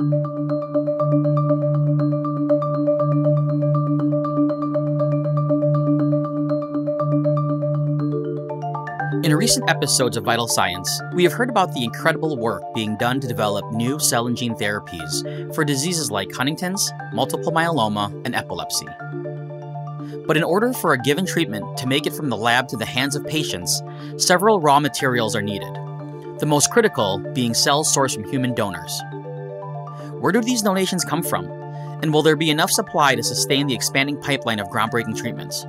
In recent episodes of Vital Science, we have heard about the incredible work being done to develop new cell and gene therapies for diseases like Huntington's, multiple myeloma, and epilepsy. But in order for a given treatment to make it from the lab to the hands of patients, several raw materials are needed, the most critical being cells sourced from human donors. Where do these donations come from? And will there be enough supply to sustain the expanding pipeline of groundbreaking treatments?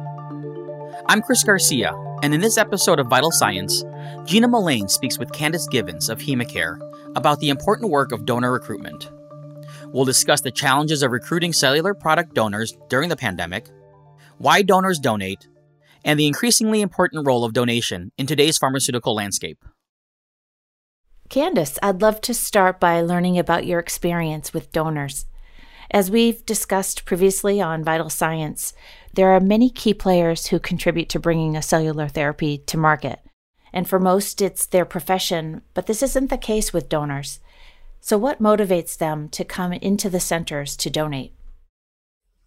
I'm Chris Garcia, and in this episode of Vital Science, Gina Mullane speaks with Candice Givens of HemaCare about the important work of donor recruitment. We'll discuss the challenges of recruiting cellular product donors during the pandemic, why donors donate, and the increasingly important role of donation in today's pharmaceutical landscape. Candice, I'd love to start by learning about your experience with donors. As we've discussed previously on Vital Science, there are many key players who contribute to bringing a cellular therapy to market. And for most, it's their profession, but this isn't the case with donors. So, what motivates them to come into the centers to donate?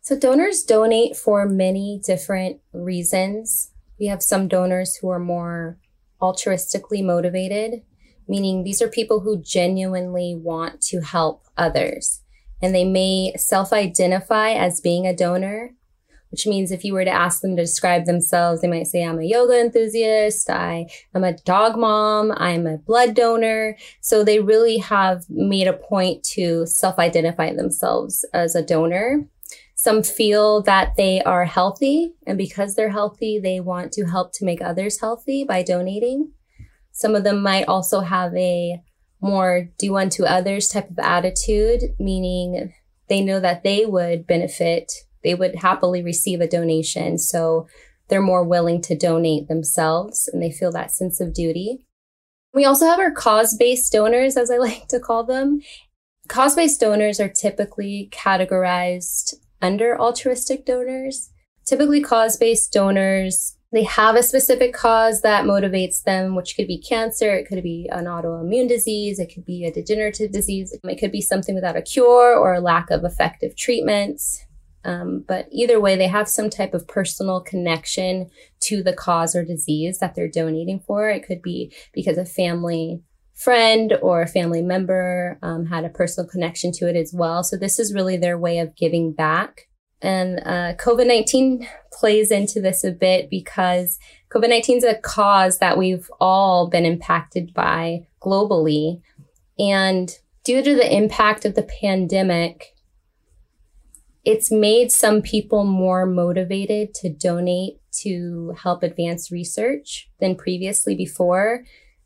So, donors donate for many different reasons. We have some donors who are more altruistically motivated, meaning these are people who genuinely want to help others. And they may self identify as being a donor, which means if you were to ask them to describe themselves, they might say, I'm a yoga enthusiast. I am a dog mom. I'm a blood donor. So they really have made a point to self identify themselves as a donor. Some feel that they are healthy, and because they're healthy, they want to help to make others healthy by donating. Some of them might also have a more do unto others type of attitude, meaning they know that they would benefit they would happily receive a donation. So they're more willing to donate themselves and they feel that sense of duty. We also have our cause based donors, as I like to call them. Cause based donors are typically categorized under altruistic donors. Typically, cause based donors, they have a specific cause that motivates them, which could be cancer, it could be an autoimmune disease, it could be a degenerative disease, it could be something without a cure or a lack of effective treatments. Um, but either way, they have some type of personal connection to the cause or disease that they're donating for. It could be because a family friend or a family member um, had a personal connection to it as well. So this is really their way of giving back. And uh, COVID 19 plays into this a bit because COVID 19 is a cause that we've all been impacted by globally. And due to the impact of the pandemic, it's made some people more motivated to donate to help advance research than previously before.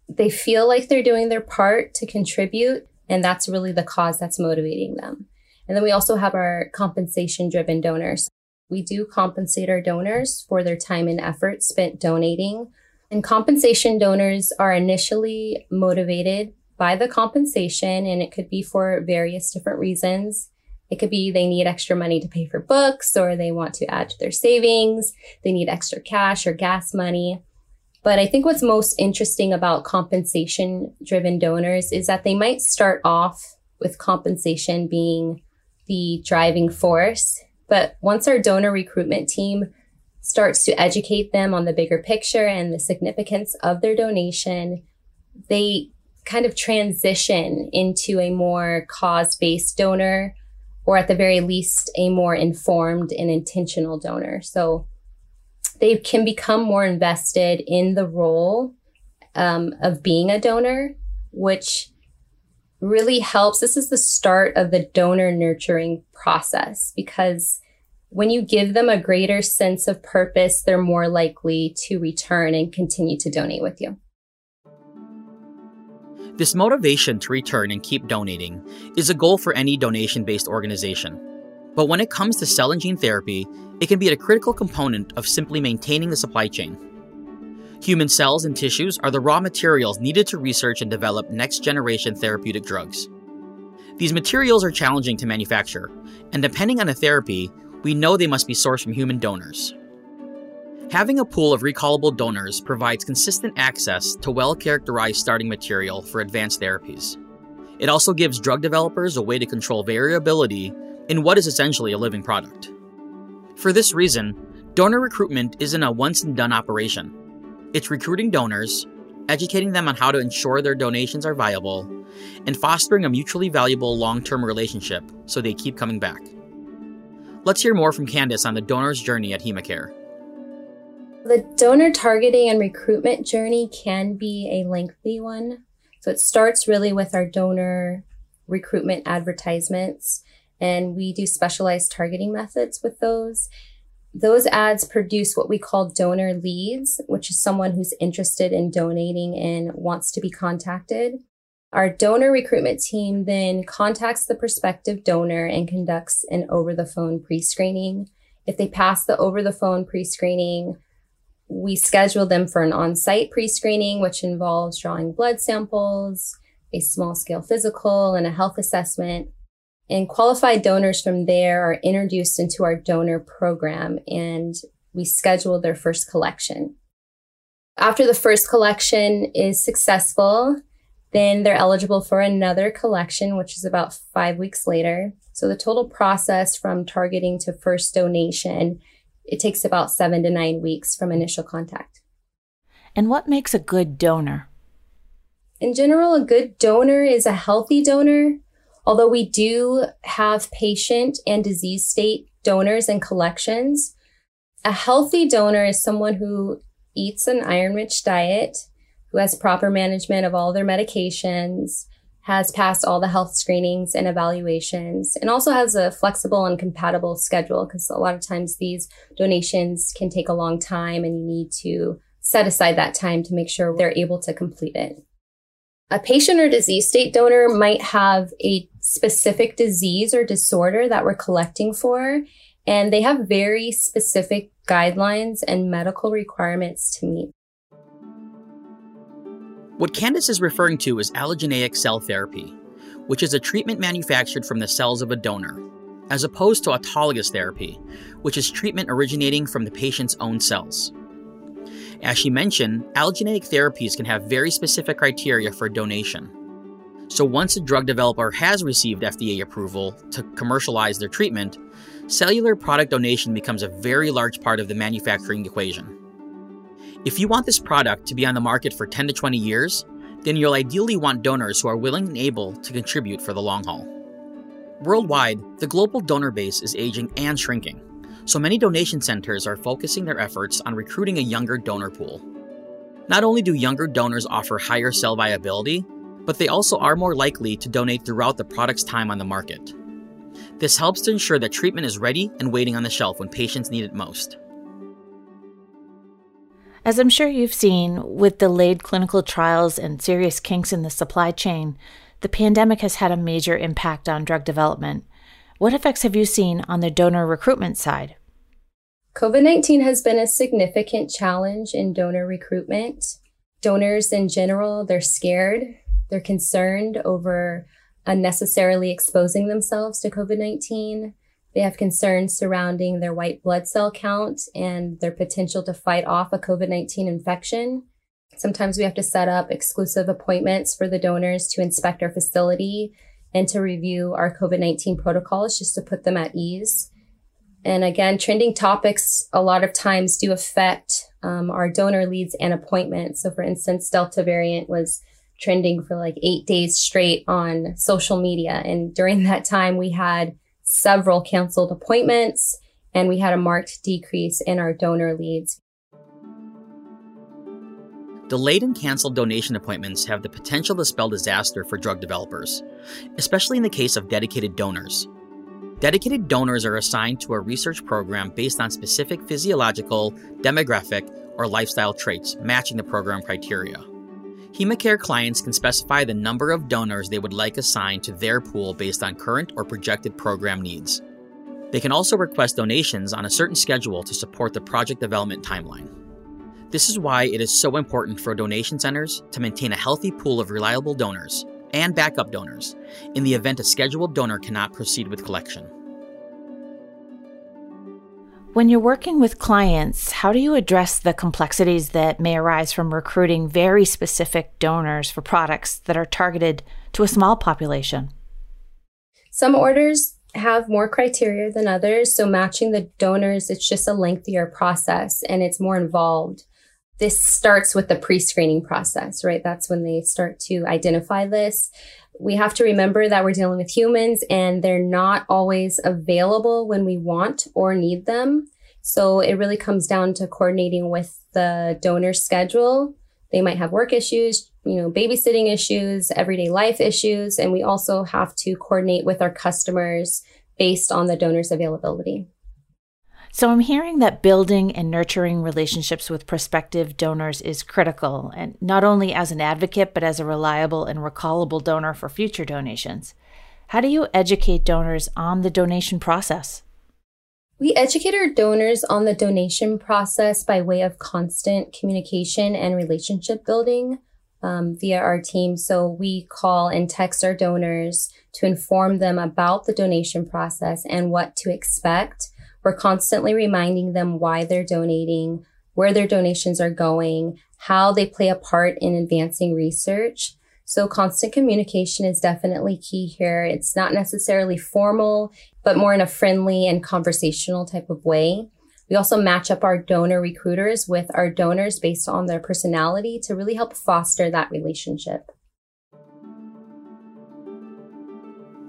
They feel like they're doing their part to contribute, and that's really the cause that's motivating them. And then we also have our compensation driven donors. We do compensate our donors for their time and effort spent donating. And compensation donors are initially motivated by the compensation, and it could be for various different reasons. It could be they need extra money to pay for books or they want to add to their savings. They need extra cash or gas money. But I think what's most interesting about compensation driven donors is that they might start off with compensation being the driving force. But once our donor recruitment team starts to educate them on the bigger picture and the significance of their donation, they kind of transition into a more cause based donor or at the very least, a more informed and intentional donor. So they can become more invested in the role um, of being a donor, which really helps. This is the start of the donor nurturing process because when you give them a greater sense of purpose, they're more likely to return and continue to donate with you. This motivation to return and keep donating is a goal for any donation based organization. But when it comes to cell and gene therapy, it can be a critical component of simply maintaining the supply chain. Human cells and tissues are the raw materials needed to research and develop next generation therapeutic drugs. These materials are challenging to manufacture, and depending on the therapy, we know they must be sourced from human donors. Having a pool of recallable donors provides consistent access to well characterized starting material for advanced therapies. It also gives drug developers a way to control variability in what is essentially a living product. For this reason, donor recruitment isn't a once and done operation. It's recruiting donors, educating them on how to ensure their donations are viable, and fostering a mutually valuable long term relationship so they keep coming back. Let's hear more from Candace on the donor's journey at HemaCare. The donor targeting and recruitment journey can be a lengthy one. So it starts really with our donor recruitment advertisements, and we do specialized targeting methods with those. Those ads produce what we call donor leads, which is someone who's interested in donating and wants to be contacted. Our donor recruitment team then contacts the prospective donor and conducts an over the phone pre screening. If they pass the over the phone pre screening, we schedule them for an on site pre screening, which involves drawing blood samples, a small scale physical, and a health assessment. And qualified donors from there are introduced into our donor program and we schedule their first collection. After the first collection is successful, then they're eligible for another collection, which is about five weeks later. So the total process from targeting to first donation, it takes about seven to nine weeks from initial contact. And what makes a good donor? In general, a good donor is a healthy donor. Although we do have patient and disease state donors and collections, a healthy donor is someone who eats an iron rich diet, who has proper management of all their medications, has passed all the health screenings and evaluations, and also has a flexible and compatible schedule because a lot of times these donations can take a long time and you need to set aside that time to make sure they're able to complete it. A patient or disease state donor might have a specific disease or disorder that we're collecting for, and they have very specific guidelines and medical requirements to meet. What Candace is referring to is allogeneic cell therapy, which is a treatment manufactured from the cells of a donor, as opposed to autologous therapy, which is treatment originating from the patient's own cells. As she mentioned, allogeneic therapies can have very specific criteria for donation. So once a drug developer has received FDA approval to commercialize their treatment, cellular product donation becomes a very large part of the manufacturing equation. If you want this product to be on the market for 10 to 20 years, then you'll ideally want donors who are willing and able to contribute for the long haul. Worldwide, the global donor base is aging and shrinking, so many donation centers are focusing their efforts on recruiting a younger donor pool. Not only do younger donors offer higher cell viability, but they also are more likely to donate throughout the product's time on the market. This helps to ensure that treatment is ready and waiting on the shelf when patients need it most. As I'm sure you've seen, with delayed clinical trials and serious kinks in the supply chain, the pandemic has had a major impact on drug development. What effects have you seen on the donor recruitment side? COVID 19 has been a significant challenge in donor recruitment. Donors in general, they're scared, they're concerned over unnecessarily exposing themselves to COVID 19. They have concerns surrounding their white blood cell count and their potential to fight off a COVID 19 infection. Sometimes we have to set up exclusive appointments for the donors to inspect our facility and to review our COVID 19 protocols just to put them at ease. And again, trending topics a lot of times do affect um, our donor leads and appointments. So, for instance, Delta variant was trending for like eight days straight on social media. And during that time, we had several canceled appointments, and we had a marked decrease in our donor leads. Delayed and canceled donation appointments have the potential to spell disaster for drug developers, especially in the case of dedicated donors. Dedicated donors are assigned to a research program based on specific physiological, demographic, or lifestyle traits matching the program criteria. HemaCare clients can specify the number of donors they would like assigned to their pool based on current or projected program needs. They can also request donations on a certain schedule to support the project development timeline. This is why it is so important for donation centers to maintain a healthy pool of reliable donors and backup donors in the event a scheduled donor cannot proceed with collection. When you're working with clients, how do you address the complexities that may arise from recruiting very specific donors for products that are targeted to a small population? Some orders have more criteria than others. So matching the donors, it's just a lengthier process and it's more involved. This starts with the pre screening process, right? That's when they start to identify this. We have to remember that we're dealing with humans and they're not always available when we want or need them. So it really comes down to coordinating with the donor schedule. They might have work issues, you know, babysitting issues, everyday life issues, and we also have to coordinate with our customers based on the donor's availability. So I'm hearing that building and nurturing relationships with prospective donors is critical, and not only as an advocate, but as a reliable and recallable donor for future donations. How do you educate donors on the donation process? We educate our donors on the donation process by way of constant communication and relationship building um, via our team. So we call and text our donors to inform them about the donation process and what to expect. We're constantly reminding them why they're donating, where their donations are going, how they play a part in advancing research. So constant communication is definitely key here. It's not necessarily formal, but more in a friendly and conversational type of way. We also match up our donor recruiters with our donors based on their personality to really help foster that relationship.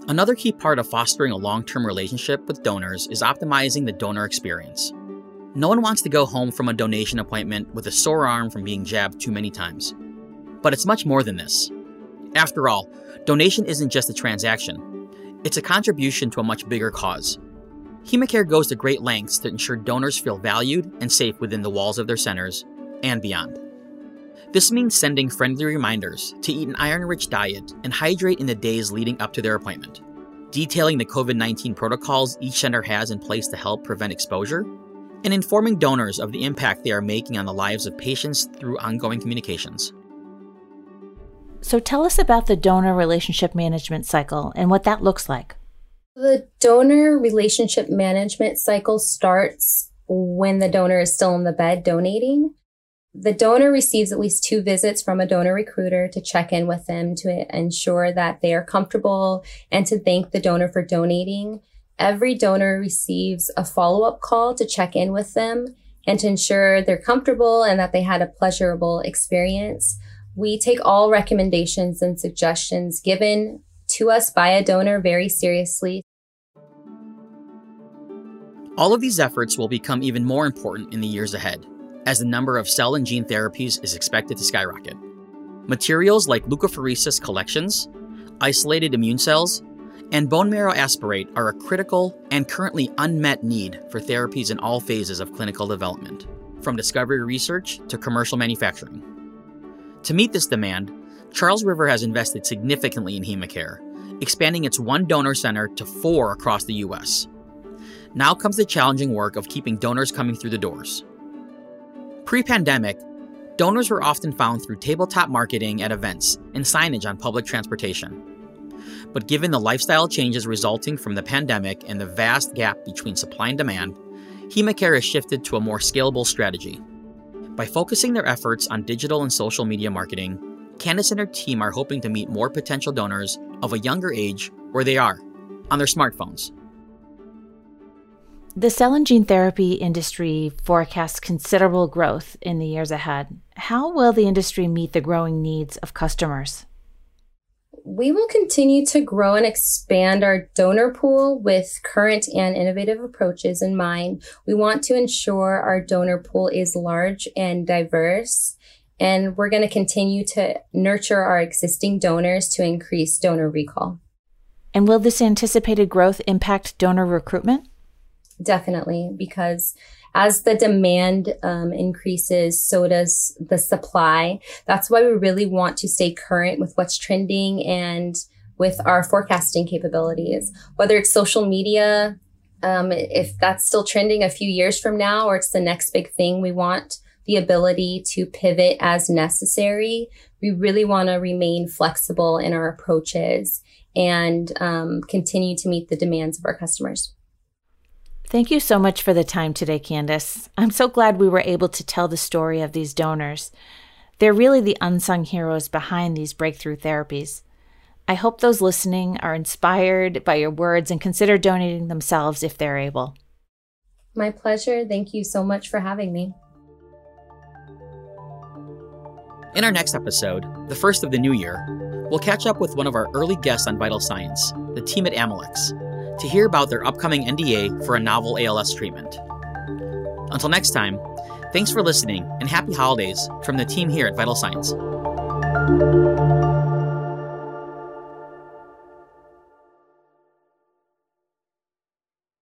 Another key part of fostering a long term relationship with donors is optimizing the donor experience. No one wants to go home from a donation appointment with a sore arm from being jabbed too many times. But it's much more than this. After all, donation isn't just a transaction, it's a contribution to a much bigger cause. HemaCare goes to great lengths to ensure donors feel valued and safe within the walls of their centers and beyond. This means sending friendly reminders to eat an iron rich diet and hydrate in the days leading up to their appointment, detailing the COVID 19 protocols each center has in place to help prevent exposure, and informing donors of the impact they are making on the lives of patients through ongoing communications. So tell us about the donor relationship management cycle and what that looks like. The donor relationship management cycle starts when the donor is still in the bed donating. The donor receives at least two visits from a donor recruiter to check in with them to ensure that they are comfortable and to thank the donor for donating. Every donor receives a follow up call to check in with them and to ensure they're comfortable and that they had a pleasurable experience. We take all recommendations and suggestions given to us by a donor very seriously. All of these efforts will become even more important in the years ahead, as the number of cell and gene therapies is expected to skyrocket. Materials like leukapheresis collections, isolated immune cells, and bone marrow aspirate are a critical and currently unmet need for therapies in all phases of clinical development, from discovery research to commercial manufacturing. To meet this demand, Charles River has invested significantly in HemaCare, expanding its one donor center to four across the U.S. Now comes the challenging work of keeping donors coming through the doors. Pre pandemic, donors were often found through tabletop marketing at events and signage on public transportation. But given the lifestyle changes resulting from the pandemic and the vast gap between supply and demand, HemaCare has shifted to a more scalable strategy. By focusing their efforts on digital and social media marketing, Candace and her team are hoping to meet more potential donors of a younger age where they are, on their smartphones. The cell and gene therapy industry forecasts considerable growth in the years ahead. How will the industry meet the growing needs of customers? we will continue to grow and expand our donor pool with current and innovative approaches in mind. We want to ensure our donor pool is large and diverse. And we're going to continue to nurture our existing donors to increase donor recall. And will this anticipated growth impact donor recruitment? Definitely, because as the demand um, increases, so does the supply. That's why we really want to stay current with what's trending and with our forecasting capabilities, whether it's social media, um, if that's still trending a few years from now, or it's the next big thing, we want the ability to pivot as necessary. We really want to remain flexible in our approaches and um, continue to meet the demands of our customers. Thank you so much for the time today, Candace. I'm so glad we were able to tell the story of these donors. They're really the unsung heroes behind these breakthrough therapies. I hope those listening are inspired by your words and consider donating themselves if they're able. My pleasure. Thank you so much for having me. In our next episode, the first of the new year, we'll catch up with one of our early guests on Vital Science, the team at Amylyx, to hear about their upcoming NDA for a novel ALS treatment. Until next time, thanks for listening and happy holidays from the team here at Vital Science.